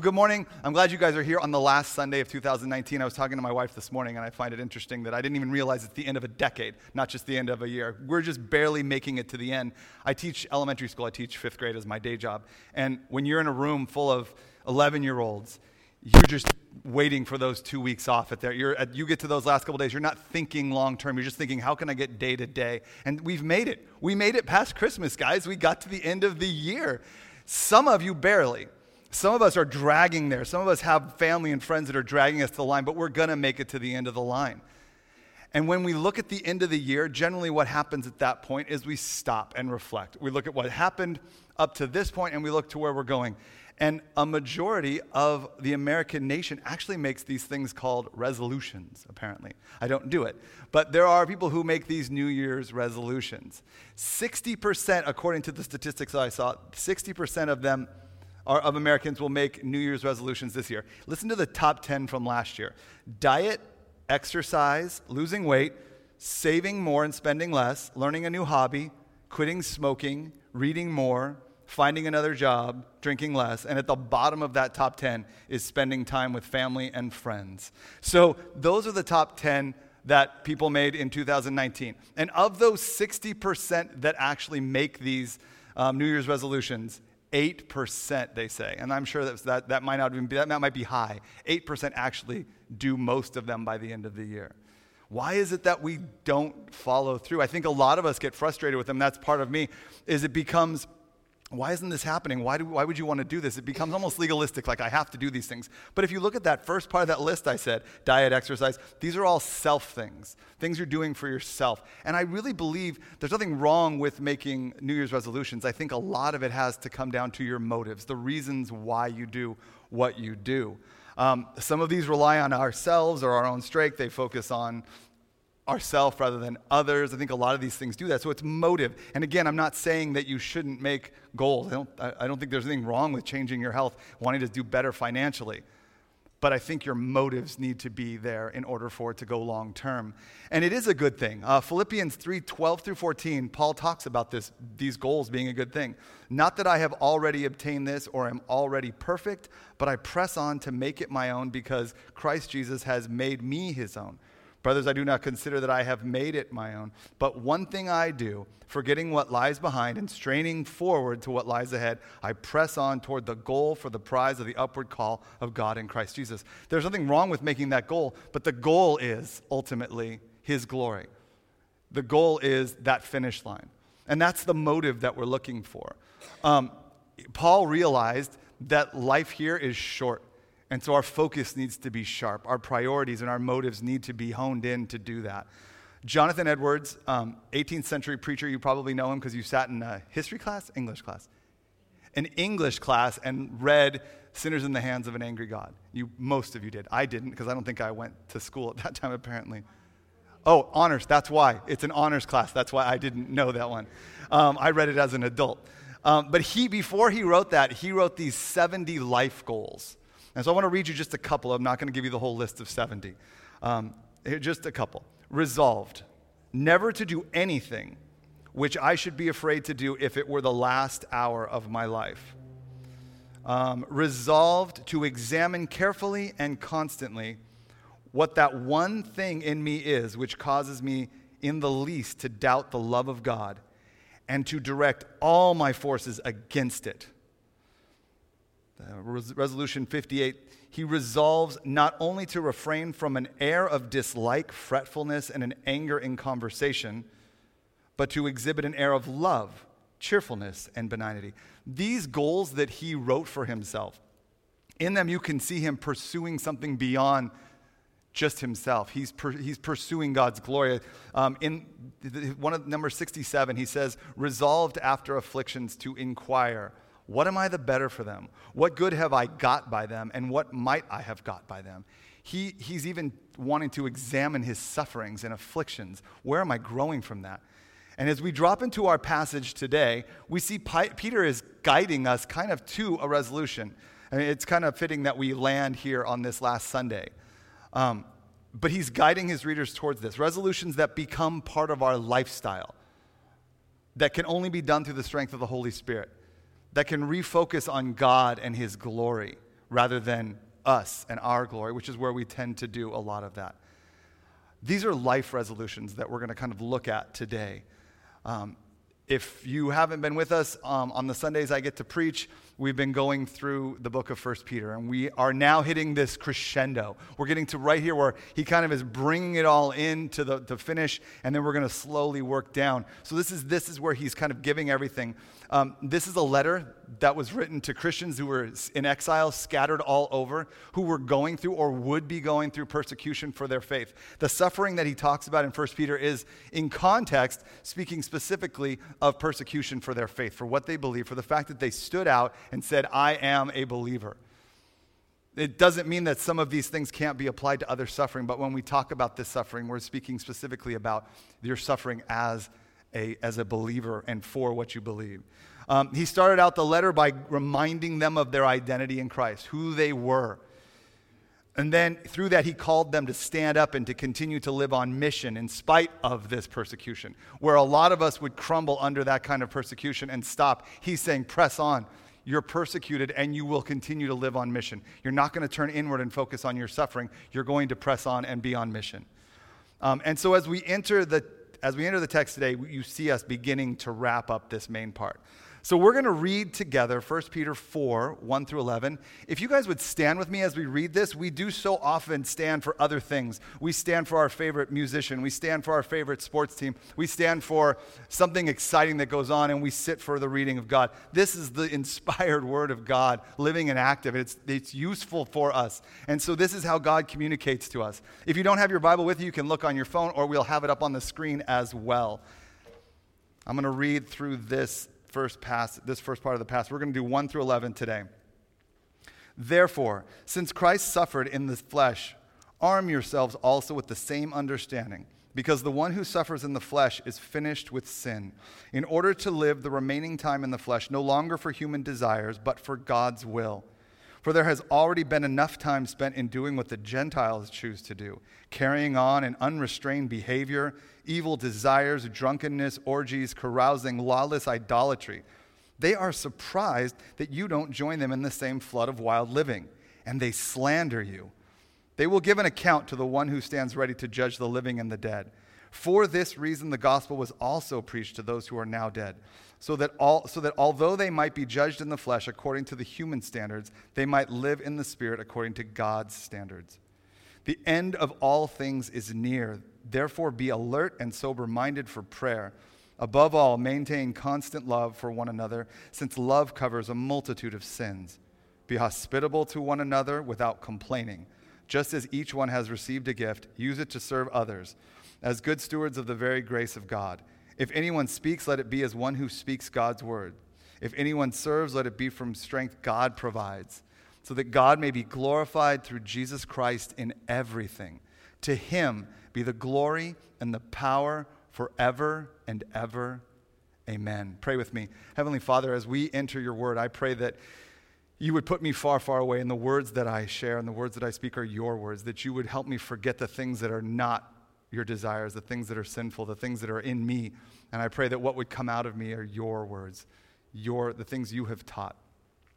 Good morning. I'm glad you guys are here on the last Sunday of 2019. I was talking to my wife this morning, and I find it interesting that I didn't even realize it's the end of a decade, not just the end of a year. We're just barely making it to the end. I teach elementary school, I teach fifth grade as my day job. And when you're in a room full of 11 year olds, you're just waiting for those two weeks off at there. You're at, you get to those last couple days, you're not thinking long term. You're just thinking, how can I get day to day? And we've made it. We made it past Christmas, guys. We got to the end of the year. Some of you barely. Some of us are dragging there. Some of us have family and friends that are dragging us to the line, but we're going to make it to the end of the line. And when we look at the end of the year, generally what happens at that point is we stop and reflect. We look at what happened up to this point and we look to where we're going. And a majority of the American nation actually makes these things called resolutions, apparently. I don't do it. But there are people who make these New Year's resolutions. 60%, according to the statistics I saw, 60% of them of Americans will make New Year's resolutions this year. Listen to the top 10 from last year diet, exercise, losing weight, saving more and spending less, learning a new hobby, quitting smoking, reading more, finding another job, drinking less, and at the bottom of that top 10 is spending time with family and friends. So those are the top 10 that people made in 2019. And of those 60% that actually make these um, New Year's resolutions, 8% they say. And i'm sure that, that, that might not even be that might be high. 8% actually do most of them by the end of the year. Why is it that we don't follow through? I think a lot of us get frustrated with them. That's part of me is it becomes why isn't this happening? Why, do, why would you want to do this? It becomes almost legalistic, like I have to do these things. But if you look at that first part of that list I said diet, exercise these are all self things, things you're doing for yourself. And I really believe there's nothing wrong with making New Year's resolutions. I think a lot of it has to come down to your motives, the reasons why you do what you do. Um, some of these rely on ourselves or our own strength, they focus on ourselves rather than others. I think a lot of these things do that. So it's motive. And again, I'm not saying that you shouldn't make goals. I don't, I don't think there's anything wrong with changing your health, wanting to do better financially. But I think your motives need to be there in order for it to go long term. And it is a good thing. Uh, Philippians 3 12 through 14, Paul talks about this, these goals being a good thing. Not that I have already obtained this or am already perfect, but I press on to make it my own because Christ Jesus has made me his own. Brothers, I do not consider that I have made it my own, but one thing I do, forgetting what lies behind and straining forward to what lies ahead, I press on toward the goal for the prize of the upward call of God in Christ Jesus. There's nothing wrong with making that goal, but the goal is ultimately His glory. The goal is that finish line. And that's the motive that we're looking for. Um, Paul realized that life here is short. And so our focus needs to be sharp. Our priorities and our motives need to be honed in to do that. Jonathan Edwards, um, 18th century preacher, you probably know him because you sat in a history class, English class, an English class, and read Sinners in the Hands of an Angry God. You, most of you did. I didn't because I don't think I went to school at that time, apparently. Oh, honors, that's why. It's an honors class. That's why I didn't know that one. Um, I read it as an adult. Um, but he, before he wrote that, he wrote these 70 life goals. And so I want to read you just a couple. I'm not going to give you the whole list of 70. Um, just a couple. Resolved never to do anything which I should be afraid to do if it were the last hour of my life. Um, resolved to examine carefully and constantly what that one thing in me is which causes me in the least to doubt the love of God and to direct all my forces against it resolution 58, he resolves not only to refrain from an air of dislike, fretfulness, and an anger in conversation, but to exhibit an air of love, cheerfulness, and benignity. These goals that he wrote for himself, in them you can see him pursuing something beyond just himself. He's, per, he's pursuing God's glory. Um, in one of number 67, he says, resolved after afflictions to inquire what am I the better for them? What good have I got by them? And what might I have got by them? He, he's even wanting to examine his sufferings and afflictions. Where am I growing from that? And as we drop into our passage today, we see Peter is guiding us kind of to a resolution. I mean, it's kind of fitting that we land here on this last Sunday. Um, but he's guiding his readers towards this resolutions that become part of our lifestyle, that can only be done through the strength of the Holy Spirit that can refocus on God and His glory rather than us and our glory, which is where we tend to do a lot of that. These are life resolutions that we're going to kind of look at today. Um, if you haven't been with us um, on the Sundays I get to preach, we've been going through the book of First Peter, and we are now hitting this crescendo. We're getting to right here where he kind of is bringing it all in to the to finish, and then we're going to slowly work down. So this is this is where he's kind of giving everything. Um, this is a letter that was written to Christians who were in exile, scattered all over, who were going through or would be going through persecution for their faith. The suffering that he talks about in 1 Peter is, in context, speaking specifically of persecution for their faith, for what they believe, for the fact that they stood out and said, I am a believer. It doesn't mean that some of these things can't be applied to other suffering, but when we talk about this suffering, we're speaking specifically about your suffering as a, as a believer and for what you believe. Um, he started out the letter by reminding them of their identity in Christ, who they were. And then through that, he called them to stand up and to continue to live on mission in spite of this persecution. Where a lot of us would crumble under that kind of persecution and stop, he's saying, press on. You're persecuted and you will continue to live on mission. You're not going to turn inward and focus on your suffering. You're going to press on and be on mission. Um, and so as we enter the as we enter the text today, you see us beginning to wrap up this main part. So we're going to read together 1 Peter 4, 1 through 11. If you guys would stand with me as we read this, we do so often stand for other things. We stand for our favorite musician, we stand for our favorite sports team, we stand for something exciting that goes on, and we sit for the reading of God. This is the inspired word of God, living and active. It's, it's useful for us. And so this is how God communicates to us. If you don't have your Bible with you, you can look on your phone, or we'll have it up on the screen as well. I'm going to read through this first pass, this first part of the pass. We're going to do 1 through 11 today. Therefore, since Christ suffered in the flesh, arm yourselves also with the same understanding, because the one who suffers in the flesh is finished with sin, in order to live the remaining time in the flesh no longer for human desires, but for God's will. For there has already been enough time spent in doing what the Gentiles choose to do, carrying on an unrestrained behavior, evil desires, drunkenness, orgies, carousing, lawless idolatry. They are surprised that you don't join them in the same flood of wild living, and they slander you. They will give an account to the one who stands ready to judge the living and the dead. For this reason, the gospel was also preached to those who are now dead so that, all, so that although they might be judged in the flesh according to the human standards, they might live in the spirit according to God's standards. The end of all things is near. Therefore, be alert and sober minded for prayer. Above all, maintain constant love for one another, since love covers a multitude of sins. Be hospitable to one another without complaining. Just as each one has received a gift, use it to serve others, as good stewards of the very grace of God. If anyone speaks, let it be as one who speaks God's word. If anyone serves, let it be from strength God provides, so that God may be glorified through Jesus Christ in everything. To him be the glory and the power forever and ever. Amen. Pray with me. Heavenly Father, as we enter your word, I pray that you would put me far, far away, and the words that I share and the words that I speak are your words, that you would help me forget the things that are not your desires, the things that are sinful, the things that are in me. And I pray that what would come out of me are your words, your, the things you have taught.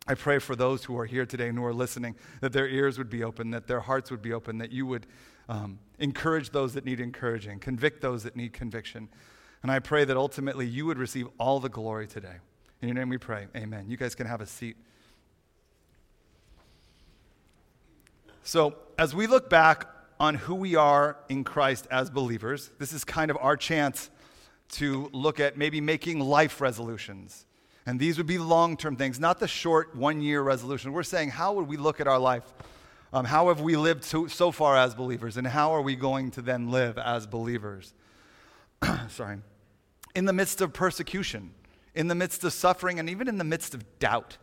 I pray for those who are here today and who are listening that their ears would be open, that their hearts would be open, that you would um, encourage those that need encouraging, convict those that need conviction. And I pray that ultimately you would receive all the glory today. In your name we pray. Amen. You guys can have a seat. So, as we look back on who we are in Christ as believers. This is kind of our chance to look at maybe making life resolutions. And these would be long term things, not the short one year resolution. We're saying, how would we look at our life? Um, how have we lived so, so far as believers? And how are we going to then live as believers? Sorry. In the midst of persecution, in the midst of suffering, and even in the midst of doubt.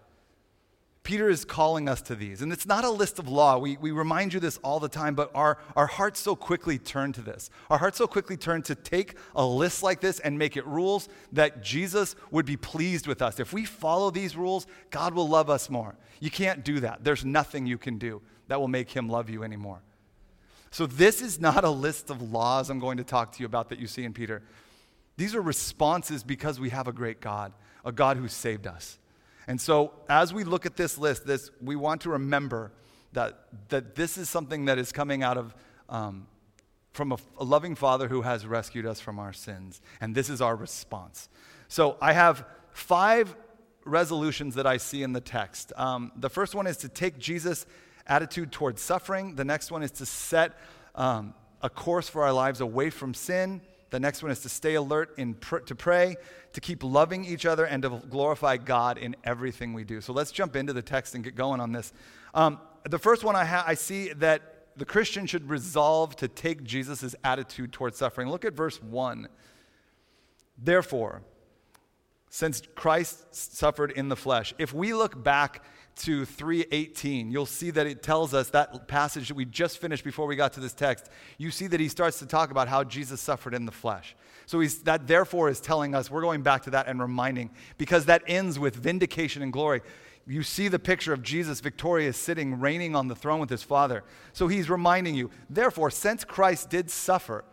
Peter is calling us to these. And it's not a list of law. We, we remind you this all the time, but our, our hearts so quickly turn to this. Our hearts so quickly turn to take a list like this and make it rules that Jesus would be pleased with us. If we follow these rules, God will love us more. You can't do that. There's nothing you can do that will make him love you anymore. So, this is not a list of laws I'm going to talk to you about that you see in Peter. These are responses because we have a great God, a God who saved us. And so, as we look at this list, this, we want to remember that, that this is something that is coming out of um, from a, a loving Father who has rescued us from our sins. And this is our response. So, I have five resolutions that I see in the text. Um, the first one is to take Jesus' attitude towards suffering, the next one is to set um, a course for our lives away from sin. The next one is to stay alert in pr- to pray, to keep loving each other, and to glorify God in everything we do. So let's jump into the text and get going on this. Um, the first one I, ha- I see that the Christian should resolve to take Jesus' attitude towards suffering. Look at verse 1. Therefore, since Christ suffered in the flesh, if we look back to 318 you'll see that it tells us that passage that we just finished before we got to this text. You see that he starts to talk about how jesus suffered in the flesh. So he's, that therefore is telling us we're going back to that and reminding because that ends with vindication and glory. You see the picture of jesus victorious sitting reigning on the throne with his father. So he's reminding you therefore since christ did suffer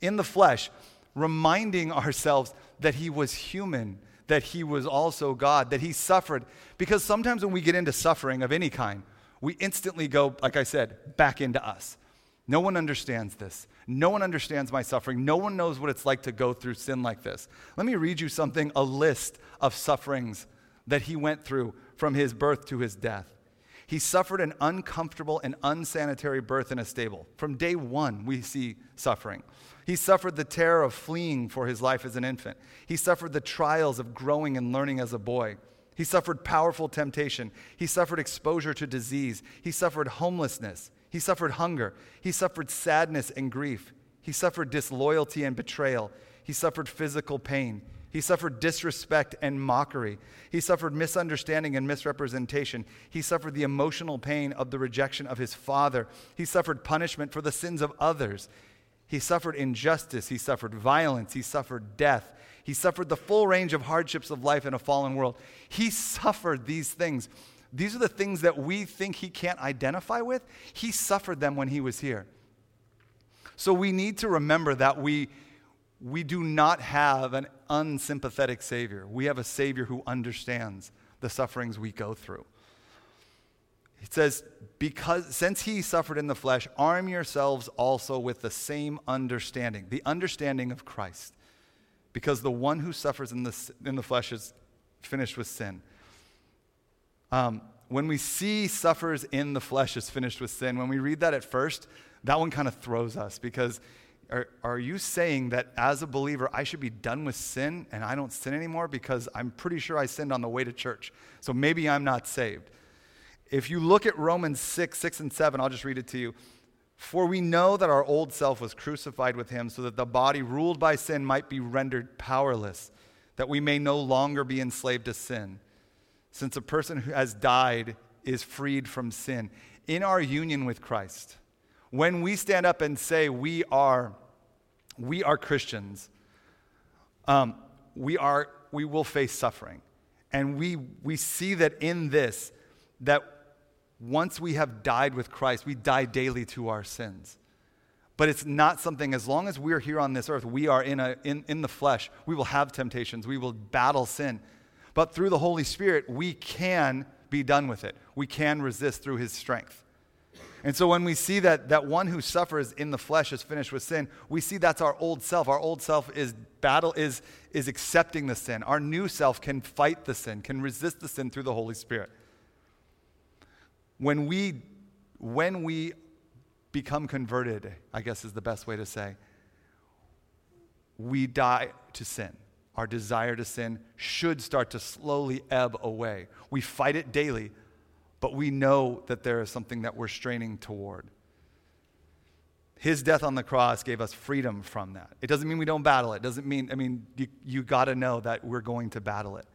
in the flesh reminding ourselves that he was human that he was also God, that he suffered. Because sometimes when we get into suffering of any kind, we instantly go, like I said, back into us. No one understands this. No one understands my suffering. No one knows what it's like to go through sin like this. Let me read you something a list of sufferings that he went through from his birth to his death. He suffered an uncomfortable and unsanitary birth in a stable. From day one, we see suffering. He suffered the terror of fleeing for his life as an infant. He suffered the trials of growing and learning as a boy. He suffered powerful temptation. He suffered exposure to disease. He suffered homelessness. He suffered hunger. He suffered sadness and grief. He suffered disloyalty and betrayal. He suffered physical pain. He suffered disrespect and mockery. He suffered misunderstanding and misrepresentation. He suffered the emotional pain of the rejection of his father. He suffered punishment for the sins of others. He suffered injustice, he suffered violence, he suffered death, he suffered the full range of hardships of life in a fallen world. He suffered these things. These are the things that we think he can't identify with. He suffered them when he was here. So we need to remember that we, we do not have an unsympathetic Savior. We have a Savior who understands the sufferings we go through. It says, because since he suffered in the flesh, arm yourselves also with the same understanding, the understanding of Christ. Because the one who suffers in the, in the flesh is finished with sin. Um, when we see suffers in the flesh is finished with sin, when we read that at first, that one kind of throws us because are, are you saying that as a believer, I should be done with sin and I don't sin anymore? Because I'm pretty sure I sinned on the way to church. So maybe I'm not saved. If you look at Romans 6, 6 and 7, I'll just read it to you. For we know that our old self was crucified with him so that the body ruled by sin might be rendered powerless, that we may no longer be enslaved to sin. Since a person who has died is freed from sin. In our union with Christ, when we stand up and say we are, we are Christians, um, we, are, we will face suffering. And we, we see that in this, that once we have died with Christ, we die daily to our sins. But it's not something, as long as we're here on this earth, we are in, a, in, in the flesh. We will have temptations. We will battle sin. But through the Holy Spirit, we can be done with it. We can resist through his strength. And so when we see that, that one who suffers in the flesh is finished with sin, we see that's our old self. Our old self is battle is, is accepting the sin. Our new self can fight the sin, can resist the sin through the Holy Spirit when we, when we become converted, I guess is the best way to say, we die to sin. Our desire to sin should start to slowly ebb away. We fight it daily, but we know that there is something that we're straining toward. His death on the cross gave us freedom from that. It doesn't mean we don't battle it. It doesn't mean, I mean, you, you got to know that we're going to battle it.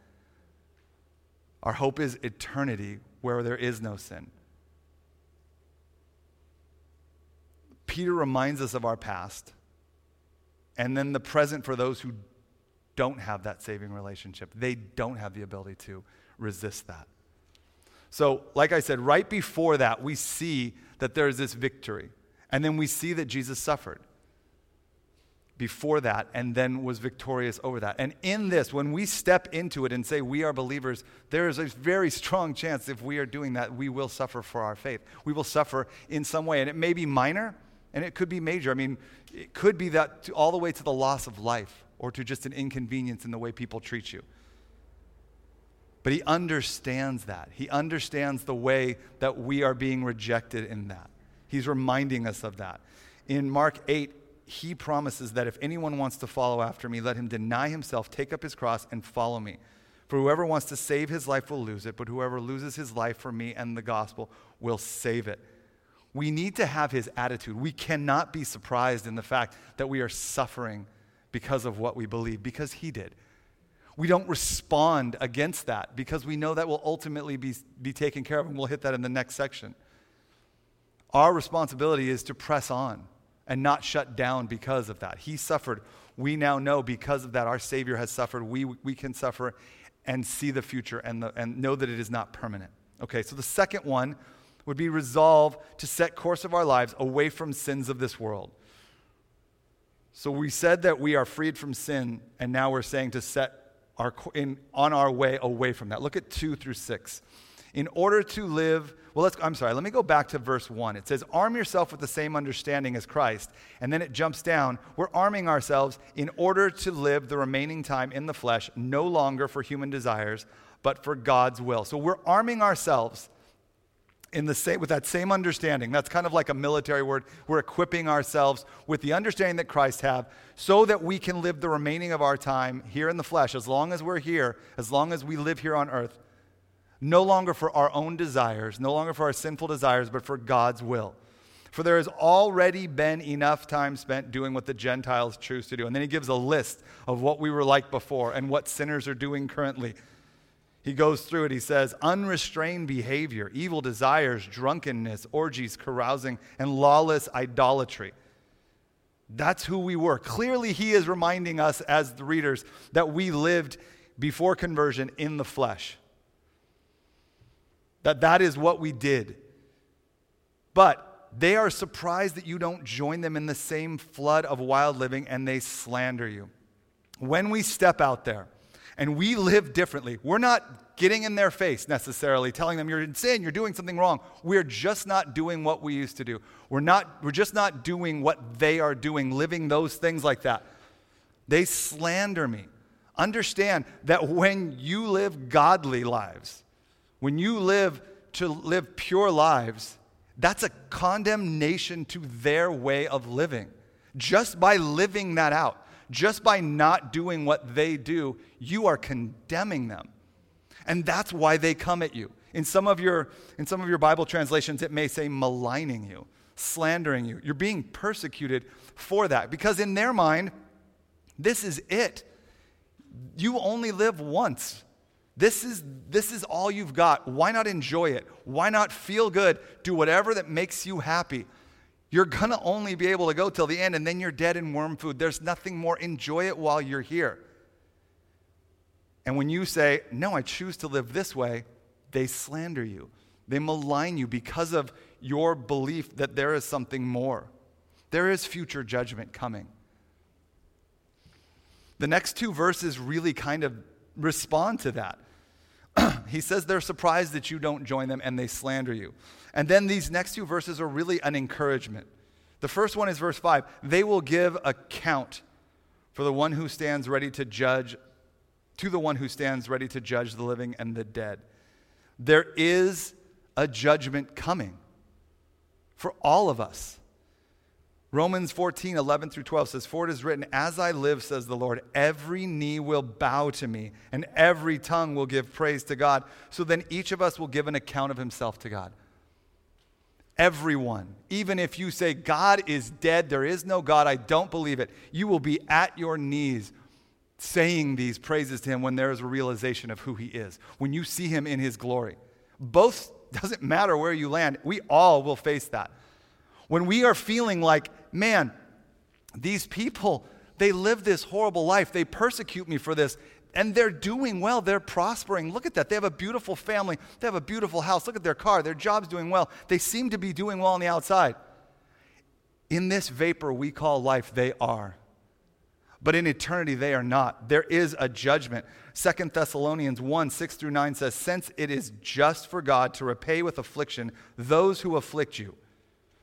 Our hope is eternity where there is no sin. Peter reminds us of our past and then the present for those who don't have that saving relationship. They don't have the ability to resist that. So, like I said, right before that, we see that there is this victory. And then we see that Jesus suffered. before that and then was victorious over that. And in this, when we step into it and say we are believers, there is a very strong chance if we are doing that, we will suffer for our faith. We will suffer in some way. And it may be minor and it could be major. I mean, it could be that to, all the way to the loss of life or to just an inconvenience in the way people treat you. But he understands that. He understands the way that we are being rejected in that. He's reminding us of that. In Mark 8, he promises that if anyone wants to follow after me, let him deny himself, take up his cross, and follow me. For whoever wants to save his life will lose it, but whoever loses his life for me and the gospel will save it. We need to have his attitude. We cannot be surprised in the fact that we are suffering because of what we believe, because he did. We don't respond against that because we know that will ultimately be, be taken care of, and we'll hit that in the next section. Our responsibility is to press on and not shut down because of that. He suffered. We now know because of that, our Savior has suffered. We, we can suffer and see the future and, the, and know that it is not permanent. Okay, so the second one would be resolve to set course of our lives away from sins of this world. So we said that we are freed from sin, and now we're saying to set our, in, on our way away from that. Look at 2 through 6 in order to live. Well, let's, I'm sorry, let me go back to verse 1. It says, Arm yourself with the same understanding as Christ. And then it jumps down. We're arming ourselves in order to live the remaining time in the flesh, no longer for human desires, but for God's will. So we're arming ourselves in the same, with that same understanding. That's kind of like a military word. We're equipping ourselves with the understanding that Christ have so that we can live the remaining of our time here in the flesh, as long as we're here, as long as we live here on earth, no longer for our own desires, no longer for our sinful desires, but for God's will. For there has already been enough time spent doing what the Gentiles choose to do. And then he gives a list of what we were like before and what sinners are doing currently. He goes through it. He says, unrestrained behavior, evil desires, drunkenness, orgies, carousing, and lawless idolatry. That's who we were. Clearly, he is reminding us as the readers that we lived before conversion in the flesh that that is what we did. But they are surprised that you don't join them in the same flood of wild living and they slander you. When we step out there and we live differently, we're not getting in their face necessarily, telling them you're insane, you're doing something wrong. We're just not doing what we used to do. We're, not, we're just not doing what they are doing, living those things like that. They slander me. Understand that when you live godly lives, when you live to live pure lives, that's a condemnation to their way of living. Just by living that out, just by not doing what they do, you are condemning them. And that's why they come at you. In some of your, in some of your Bible translations, it may say maligning you, slandering you. You're being persecuted for that because in their mind, this is it. You only live once. This is, this is all you've got. Why not enjoy it? Why not feel good? Do whatever that makes you happy. You're going to only be able to go till the end, and then you're dead in worm food. There's nothing more. Enjoy it while you're here. And when you say, No, I choose to live this way, they slander you. They malign you because of your belief that there is something more. There is future judgment coming. The next two verses really kind of respond to that. he says they're surprised that you don't join them and they slander you. And then these next two verses are really an encouragement. The first one is verse 5 they will give account for the one who stands ready to judge, to the one who stands ready to judge the living and the dead. There is a judgment coming for all of us. Romans 14, 11 through 12 says, For it is written, As I live, says the Lord, every knee will bow to me, and every tongue will give praise to God. So then each of us will give an account of himself to God. Everyone, even if you say, God is dead, there is no God, I don't believe it, you will be at your knees saying these praises to him when there is a realization of who he is, when you see him in his glory. Both doesn't matter where you land, we all will face that. When we are feeling like, man, these people, they live this horrible life, they persecute me for this, and they're doing well, they're prospering. Look at that. They have a beautiful family, they have a beautiful house. Look at their car, their job's doing well. They seem to be doing well on the outside. In this vapor we call life, they are. but in eternity they are not. There is a judgment. Second Thessalonians 1 6 through 9 says, Since it is just for God to repay with affliction those who afflict you.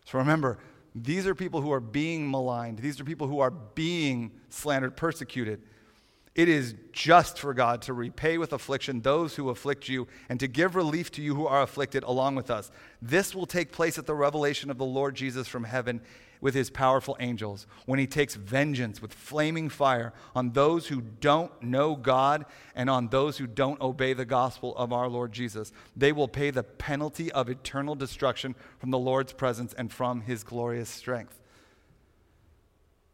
So remember, these are people who are being maligned, these are people who are being slandered, persecuted. It is just for God to repay with affliction those who afflict you and to give relief to you who are afflicted along with us. This will take place at the revelation of the Lord Jesus from heaven with his powerful angels when he takes vengeance with flaming fire on those who don't know God and on those who don't obey the gospel of our Lord Jesus. They will pay the penalty of eternal destruction from the Lord's presence and from his glorious strength.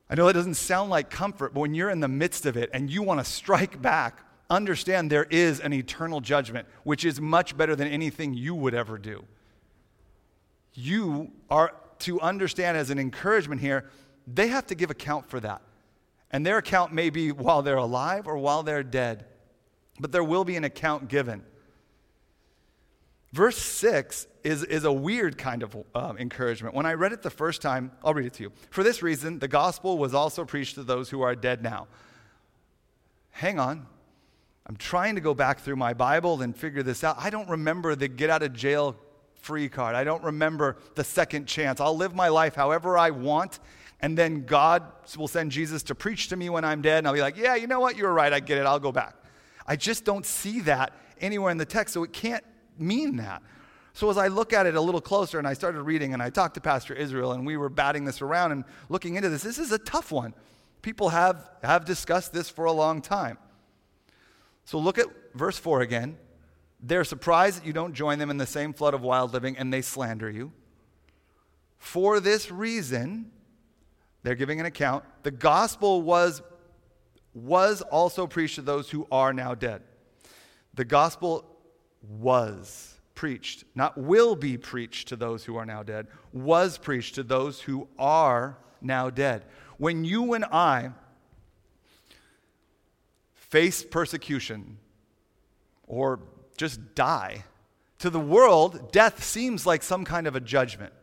I know that doesn't sound like comfort, but when you're in the midst of it and you want to strike back, understand there is an eternal judgment, which is much better than anything you would ever do. You are to understand as an encouragement here, they have to give account for that. And their account may be while they're alive or while they're dead, but there will be an account given. Verse 6 is, is a weird kind of uh, encouragement. When I read it the first time, I'll read it to you. For this reason, the gospel was also preached to those who are dead now. Hang on. I'm trying to go back through my Bible and figure this out. I don't remember the get out of jail free card. I don't remember the second chance. I'll live my life however I want, and then God will send Jesus to preach to me when I'm dead, and I'll be like, yeah, you know what? You were right. I get it. I'll go back. I just don't see that anywhere in the text, so it can't mean that. So as I look at it a little closer and I started reading and I talked to Pastor Israel and we were batting this around and looking into this, this is a tough one. People have, have discussed this for a long time. So look at verse 4 again. They're surprised that you don't join them in the same flood of wild living, and they slander you. For this reason, they're giving an account. The gospel was, was also preached to those who are now dead. The gospel was preached, not will be preached to those who are now dead, was preached to those who are now dead. When you and I face persecution or just die. To the world, death seems like some kind of a judgment.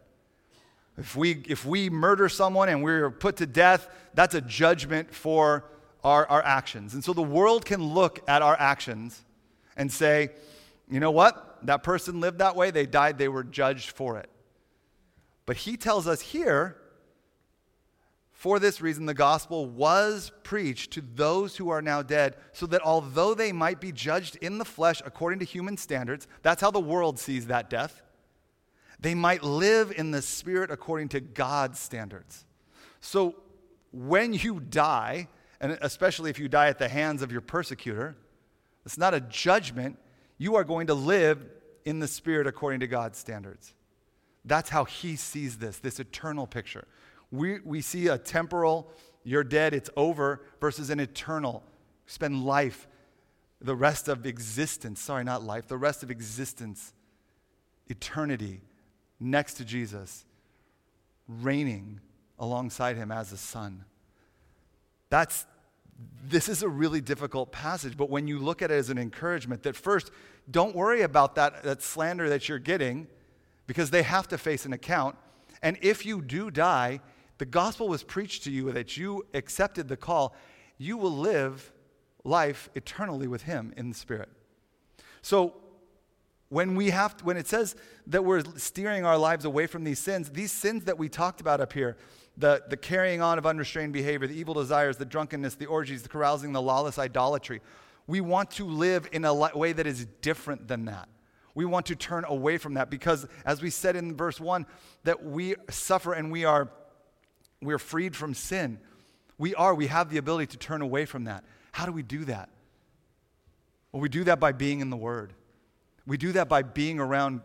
If we, if we murder someone and we're put to death, that's a judgment for our, our actions. And so the world can look at our actions and say, you know what? That person lived that way, they died, they were judged for it. But he tells us here for this reason, the gospel was preached to those who are now dead, so that although they might be judged in the flesh according to human standards, that's how the world sees that death, they might live in the spirit according to God's standards. So when you die, and especially if you die at the hands of your persecutor, it's not a judgment. You are going to live in the spirit according to God's standards. That's how he sees this, this eternal picture. We, we see a temporal, you're dead, it's over, versus an eternal. Spend life, the rest of existence, sorry, not life, the rest of existence, eternity, next to Jesus, reigning alongside him as a son. That's this is a really difficult passage, but when you look at it as an encouragement, that first, don't worry about that, that slander that you're getting, because they have to face an account. And if you do die, the gospel was preached to you that you accepted the call, you will live life eternally with him in the spirit. So when we have to, when it says that we're steering our lives away from these sins, these sins that we talked about up here, the, the carrying on of unrestrained behavior, the evil desires, the drunkenness, the orgies, the carousing, the lawless idolatry, we want to live in a way that is different than that. We want to turn away from that because, as we said in verse 1, that we suffer and we are we're freed from sin. We are. We have the ability to turn away from that. How do we do that? Well, we do that by being in the Word. We do that by being around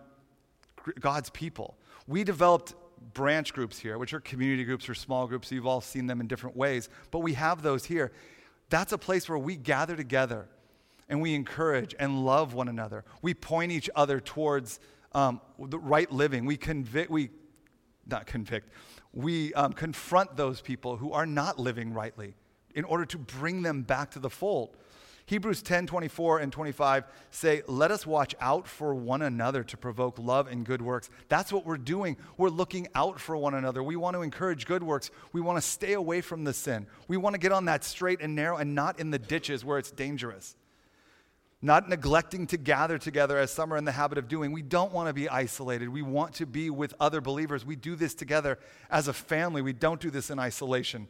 God's people. We developed branch groups here, which are community groups or small groups. You've all seen them in different ways, but we have those here. That's a place where we gather together and we encourage and love one another. We point each other towards um, the right living. We convict, we, not convict, we um, confront those people who are not living rightly in order to bring them back to the fold. Hebrews 10 24 and 25 say, Let us watch out for one another to provoke love and good works. That's what we're doing. We're looking out for one another. We want to encourage good works. We want to stay away from the sin. We want to get on that straight and narrow and not in the ditches where it's dangerous. Not neglecting to gather together as some are in the habit of doing. We don't want to be isolated. We want to be with other believers. We do this together as a family. We don't do this in isolation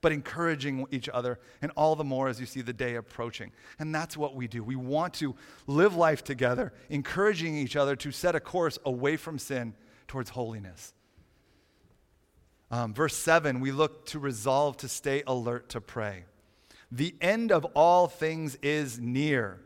but encouraging each other, and all the more as you see the day approaching. And that's what we do. We want to live life together, encouraging each other to set a course away from sin towards holiness. Um, verse 7, we look to resolve to stay alert to pray. The end of all things is near.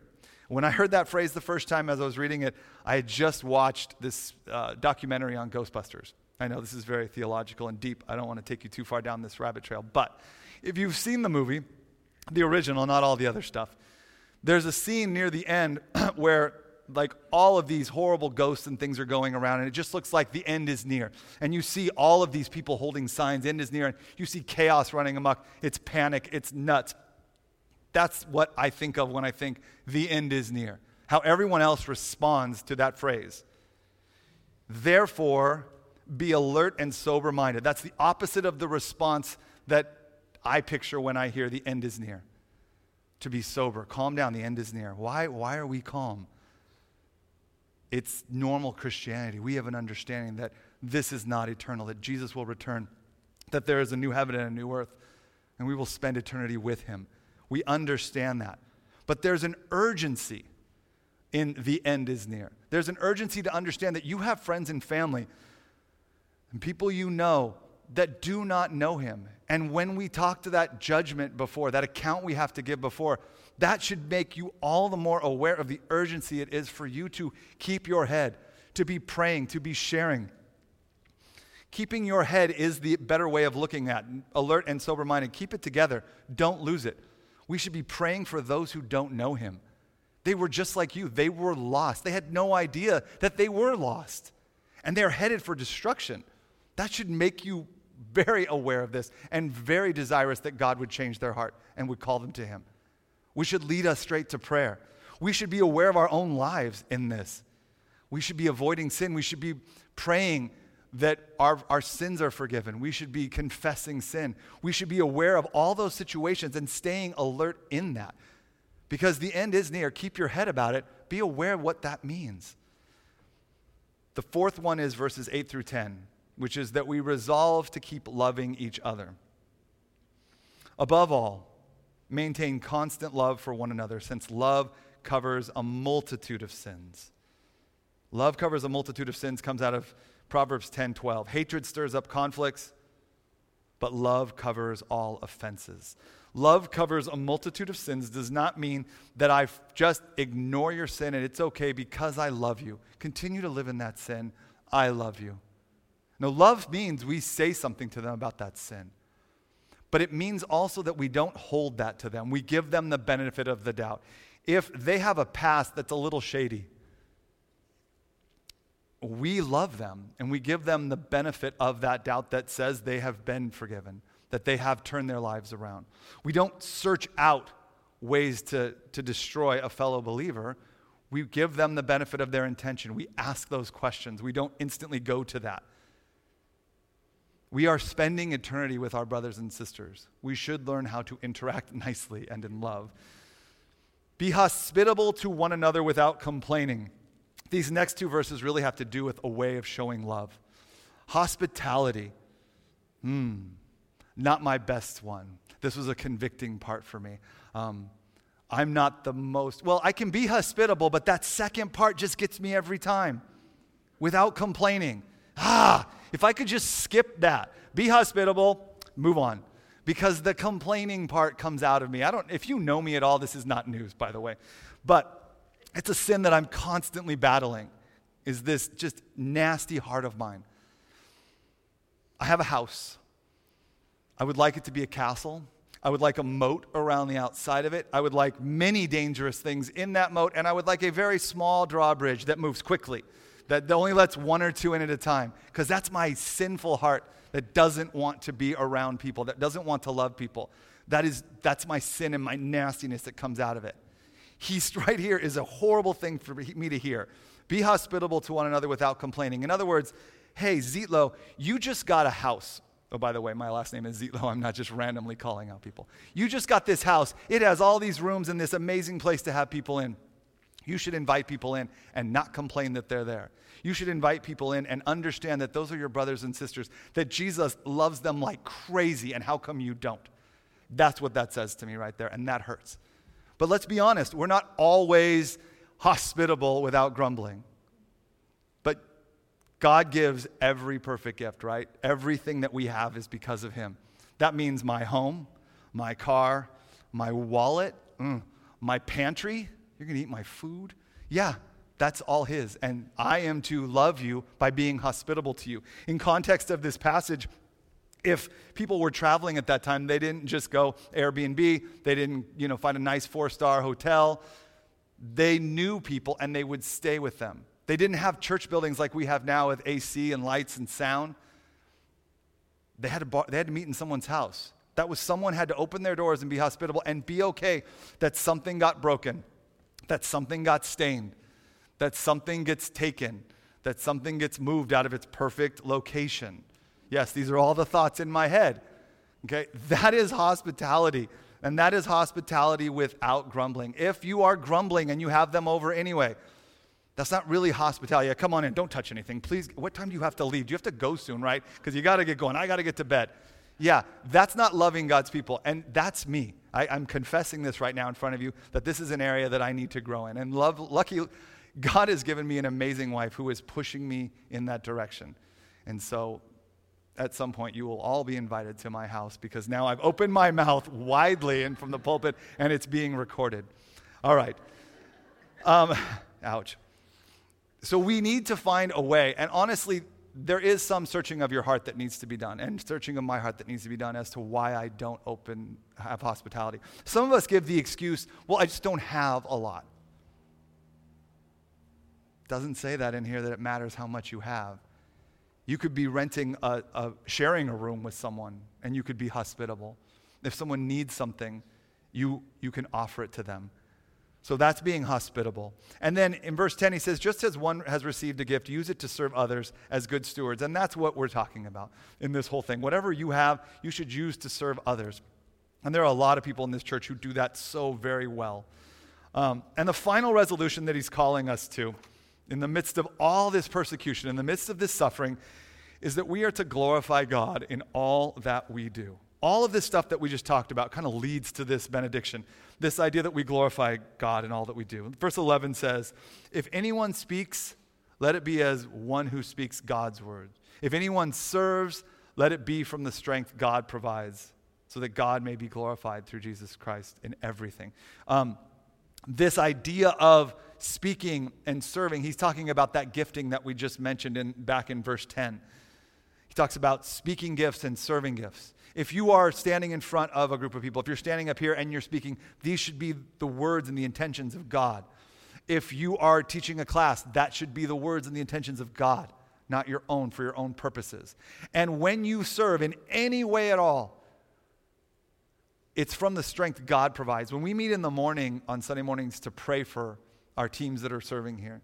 When I heard that phrase the first time as I was reading it, I had just watched this uh, documentary on Ghostbusters. I know this is very theological and deep. I don't want to take you too far down this rabbit trail. But if you've seen the movie, the original, not all the other stuff, there's a scene near the end where like all of these horrible ghosts and things are going around and it just looks like the end is near and you see all of these people holding signs end is near and you see chaos running amok it's panic it's nuts that's what i think of when i think the end is near how everyone else responds to that phrase therefore be alert and sober minded. That's the opposite of the response that I picture when I hear the end is near. To be sober, calm down, the end is near. Why, why are we calm? It's normal Christianity. We have an understanding that this is not eternal, that Jesus will return, that there is a new heaven and a new earth, and we will spend eternity with him. We understand that. But there's an urgency in the end is near. There's an urgency to understand that you have friends and family and people you know that do not know him. And when we talk to that judgment before, that account we have to give before, that should make you all the more aware of the urgency it is for you to keep your head, to be praying, to be sharing. Keeping your head is the better way of looking at alert and sober minded. Keep it together. Don't lose it. We should be praying for those who don't know him. They were just like you. They were lost. They had no idea that they were lost. And they're headed for destruction. That should make you very aware of this and very desirous that God would change their heart and would call them to Him. We should lead us straight to prayer. We should be aware of our own lives in this. We should be avoiding sin. We should be praying that our, our sins are forgiven. We should be confessing sin. We should be aware of all those situations and staying alert in that. Because the end is near. Keep your head about it. Be aware of what that means. The fourth one is verses 8 through 10 which is that we resolve to keep loving each other. Above all, maintain constant love for one another, since love covers a multitude of sins. Love covers a multitude of sins comes out of Proverbs 10:12. Hatred stirs up conflicts, but love covers all offenses. Love covers a multitude of sins does not mean that I just ignore your sin and it's okay because I love you. Continue to live in that sin. I love you. No, love means we say something to them about that sin. But it means also that we don't hold that to them. We give them the benefit of the doubt. If they have a past that's a little shady, we love them and we give them the benefit of that doubt that says they have been forgiven, that they have turned their lives around. We don't search out ways to, to destroy a fellow believer. We give them the benefit of their intention. We ask those questions. We don't instantly go to that. We are spending eternity with our brothers and sisters. We should learn how to interact nicely and in love. Be hospitable to one another without complaining. These next two verses really have to do with a way of showing love. Hospitality. Hmm, not my best one. This was a convicting part for me. Um, I'm not the most, well, I can be hospitable, but that second part just gets me every time without complaining. Ah, if I could just skip that, be hospitable, move on. Because the complaining part comes out of me. I don't, if you know me at all, this is not news, by the way. But it's a sin that I'm constantly battling, is this just nasty heart of mine. I have a house. I would like it to be a castle. I would like a moat around the outside of it. I would like many dangerous things in that moat, and I would like a very small drawbridge that moves quickly that only lets one or two in at a time, because that's my sinful heart that doesn't want to be around people, that doesn't want to love people. That is, that's my sin and my nastiness that comes out of it. He's right here is a horrible thing for me to hear. Be hospitable to one another without complaining. In other words, hey, Zietlow, you just got a house. Oh, by the way, my last name is Zietlow. I'm not just randomly calling out people. You just got this house. It has all these rooms and this amazing place to have people in. You should invite people in and not complain that they're there. You should invite people in and understand that those are your brothers and sisters, that Jesus loves them like crazy, and how come you don't? That's what that says to me right there, and that hurts. But let's be honest, we're not always hospitable without grumbling. But God gives every perfect gift, right? Everything that we have is because of Him. That means my home, my car, my wallet, mm, my pantry. You're going to eat my food? Yeah, that's all His. And I am to love you by being hospitable to you. In context of this passage, if people were traveling at that time, they didn't just go Airbnb, they didn't, you know, find a nice four-star hotel. They knew people and they would stay with them. They didn't have church buildings like we have now with AC and lights and sound. They had to, bar- they had to meet in someone's house. That was someone had to open their doors and be hospitable and be okay that something got broken, that something got stained, that something gets taken, that something gets moved out of its perfect location. Yes, these are all the thoughts in my head. Okay, that is hospitality. And that is hospitality without grumbling. If you are grumbling and you have them over anyway, that's not really hospitality. Yeah, come on in, don't touch anything. Please, what time do you have to leave? Do you have to go soon, right? Because you got to get going. I got to get to bed. Yeah, that's not loving God's people. And that's me. I, am confessing this right now in front of you that this is an area that I need to grow in. And love, lucky, God has given me an amazing wife who is pushing me in that direction. And so at some point you will all be invited to my house because now I've opened my mouth widely and from the pulpit and it's being recorded. All right. Um, ouch. So we need to find a way, and honestly, there is some searching of your heart that needs to be done, and searching of my heart that needs to be done as to why I don't open, have hospitality. Some of us give the excuse, well, I just don't have a lot. Doesn't say that in here that it matters how much you have. You could be renting a, a, sharing a room with someone and you could be hospitable. If someone needs something, you, you can offer it to them. So that's being hospitable. And then in verse 10, he says, just as one has received a gift, use it to serve others as good stewards. And that's what we're talking about in this whole thing. Whatever you have, you should use to serve others. And there are a lot of people in this church who do that so very well. Um, and the final resolution that he's calling us to in the midst of all this persecution, in the midst of this suffering, is that we are to glorify God in all that we do. All of this stuff that we just talked about kind of leads to this benediction, this idea that we glorify God in all that we do. Verse 11 says, If anyone speaks, let it be as one who speaks God's word. If anyone serves, let it be from the strength God provides, so that God may be glorified through Jesus Christ in everything. Um, this idea of speaking and serving, he's talking about that gifting that we just mentioned in, back in verse 10. Talks about speaking gifts and serving gifts. If you are standing in front of a group of people, if you're standing up here and you're speaking, these should be the words and the intentions of God. If you are teaching a class, that should be the words and the intentions of God, not your own for your own purposes. And when you serve in any way at all, it's from the strength God provides. When we meet in the morning on Sunday mornings to pray for our teams that are serving here.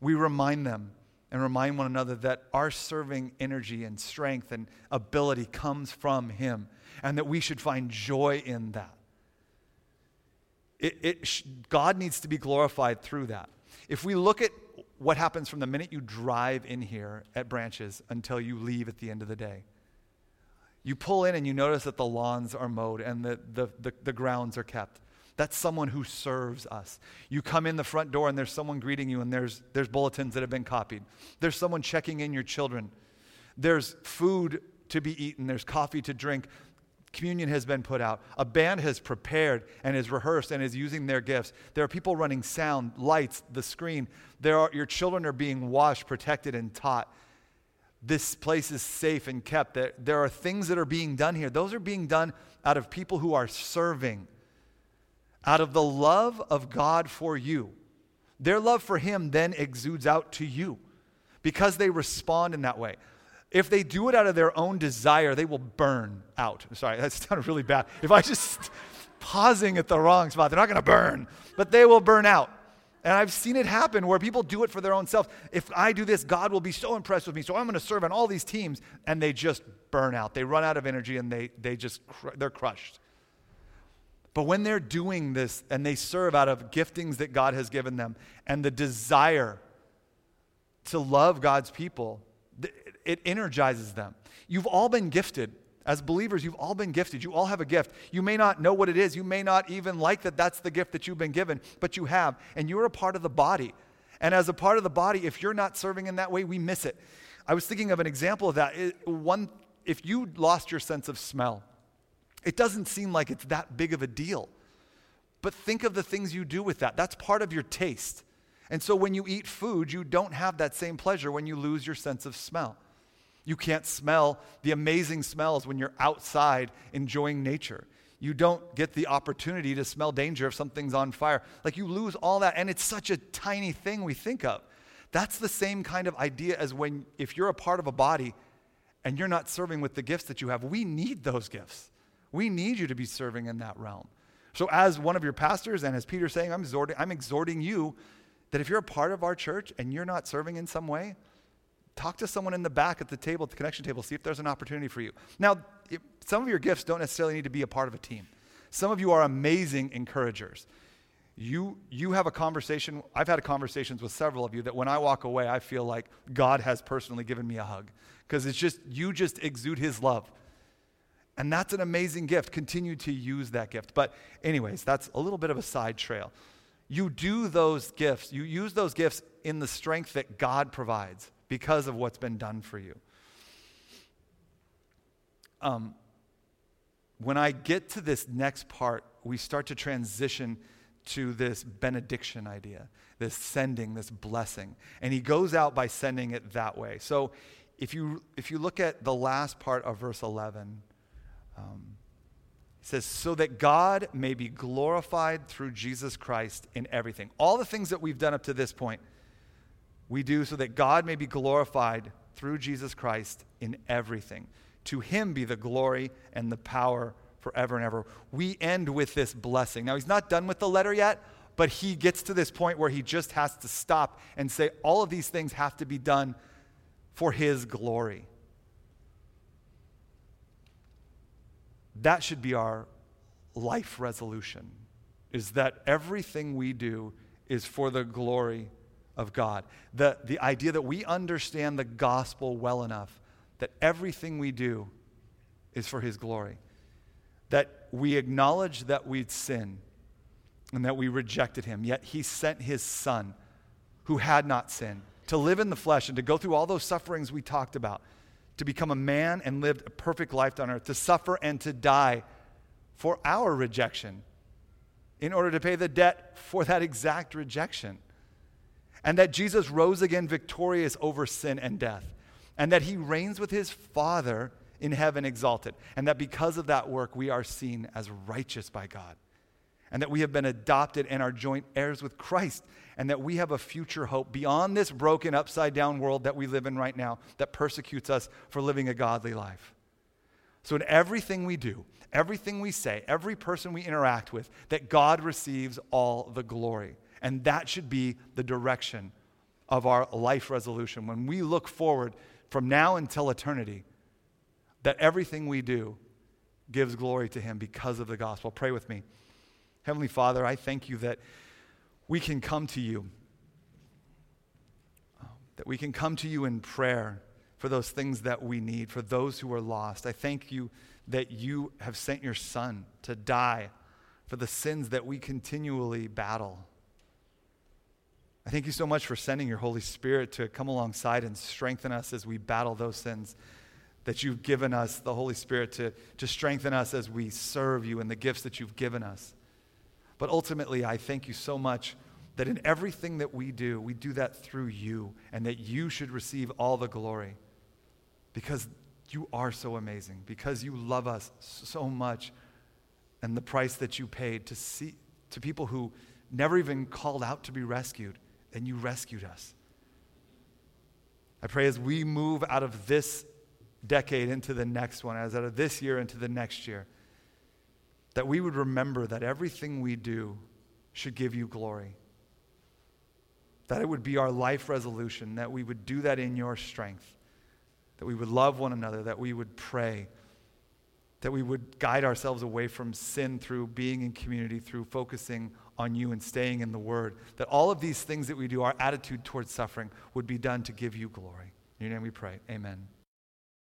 We remind them and remind one another that our serving energy and strength and ability comes from Him and that we should find joy in that. It, it, God needs to be glorified through that. If we look at what happens from the minute you drive in here at Branches until you leave at the end of the day, you pull in and you notice that the lawns are mowed and the, the, the, the grounds are kept. That's someone who serves us. You come in the front door and there's someone greeting you and there's, there's bulletins that have been copied. There's someone checking in your children. There's food to be eaten. There's coffee to drink. Communion has been put out. A band has prepared and is rehearsed and is using their gifts. There are people running sound, lights, the screen. There are, your children are being washed, protected, and taught. This place is safe and kept. There, there are things that are being done here. Those are being done out of people who are serving out of the love of God for you. Their love for Him then exudes out to you because they respond in that way. if they do it out of their own desire, they will burn out. Sorry, that sounded really bad. If I just pausing at the wrong spot, they're not going to burn, but they will burn out. And I've seen it happen where people do it for their own self. If I do this, God will be so impressed with me. So I'm going to serve on all these teams. And they just burn out. They run out of energy and they, they just, they're crushed. But when they're doing this and they serve out of giftings that God has given them and the desire to love God's people, it energizes them. You've all been gifted. As believers, you've all been gifted. You all have a gift. You may not know what it is. You may not even like that that's the gift that you've been given, but you have. And you're a part of the body. And as a part of the body, if you're not serving in that way, we miss it. I was thinking of an example of that. one, if you lost your sense of smell, it doesn't seem like it's that big of a deal. But think of the things you do with that. That's part of your taste. And so when you eat food, you don't have that same pleasure when you lose your sense of smell. You can't smell the amazing smells when you're outside enjoying nature. You don't get the opportunity to smell danger if something's on fire. Like you lose all that, and it's such a tiny thing we think of. That's the same kind of idea as when, if you're a part of a body and you're not serving with the gifts that you have, we need those gifts. We need you to be serving in that realm. So, as one of your pastors, and as Peter's saying, I'm exhorting, I'm exhorting you that if you're a part of our church and you're not serving in some way, Talk to someone in the back at the table, at the connection table, see if there's an opportunity for you. Now, some of your gifts don't necessarily need to be a part of a team. Some of you are amazing encouragers. You, you have a conversation, I've had conversations with several of you that when I walk away, I feel like God has personally given me a hug. Because it's just, you just exude His love. And that's an amazing gift. Continue to use that gift. But, anyways, that's a little bit of a side trail. You do those gifts, you use those gifts in the strength that God provides because of what's been done for you. Um, when I get to this next part, we start to transition to this benediction idea, this sending, this blessing. And he goes out by sending it that way. So if you, if you look at the last part of verse 11, um, it says, So that God may be glorified through Jesus Christ in everything. All the things that we've done up to this point we do so that God may be glorified through Jesus Christ in everything. To him be the glory and the power forever and ever. We end with this blessing. Now, he's not done with the letter yet, but he gets to this point where he just has to stop and say, all of these things have to be done for his glory. That should be our life resolution, is that everything we do is for the glory of God. The, the idea that we understand the gospel well enough that everything we do is for His glory. That we acknowledge that we'd sin and that we rejected Him, yet He sent His Son who had not sinned to live in the flesh and to go through all those sufferings we talked about, to become a man and lived a perfect life on earth, to suffer and to die for our rejection in order to pay the debt for that exact rejection. And that Jesus rose again victorious over sin and death, and that he reigns with his Father in heaven exalted, and that because of that work, we are seen as righteous by God, and that we have been adopted and are joint heirs with Christ, and that we have a future hope beyond this broken, upside down world that we live in right now that persecutes us for living a godly life. So, in everything we do, everything we say, every person we interact with, that God receives all the glory. And that should be the direction of our life resolution. When we look forward from now until eternity, that everything we do gives glory to Him because of the gospel. Pray with me. Heavenly Father, I thank you that we can come to you, that we can come to you in prayer for those things that we need, for those who are lost. I thank you that you have sent your Son to die for the sins that we continually battle. I thank you so much for sending your Holy Spirit to come alongside and strengthen us as we battle those sins. That you've given us the Holy Spirit to, to strengthen us as we serve you and the gifts that you've given us. But ultimately, I thank you so much that in everything that we do, we do that through you and that you should receive all the glory because you are so amazing, because you love us so much and the price that you paid to see to people who never even called out to be rescued and you rescued us. I pray as we move out of this decade into the next one, as out of this year into the next year, that we would remember that everything we do should give you glory. That it would be our life resolution, that we would do that in your strength, that we would love one another, that we would pray, that we would guide ourselves away from sin through being in community, through focusing on you and staying in the Word. That all of these things that we do, our attitude towards suffering, would be done to give you glory. In your name we pray. Amen.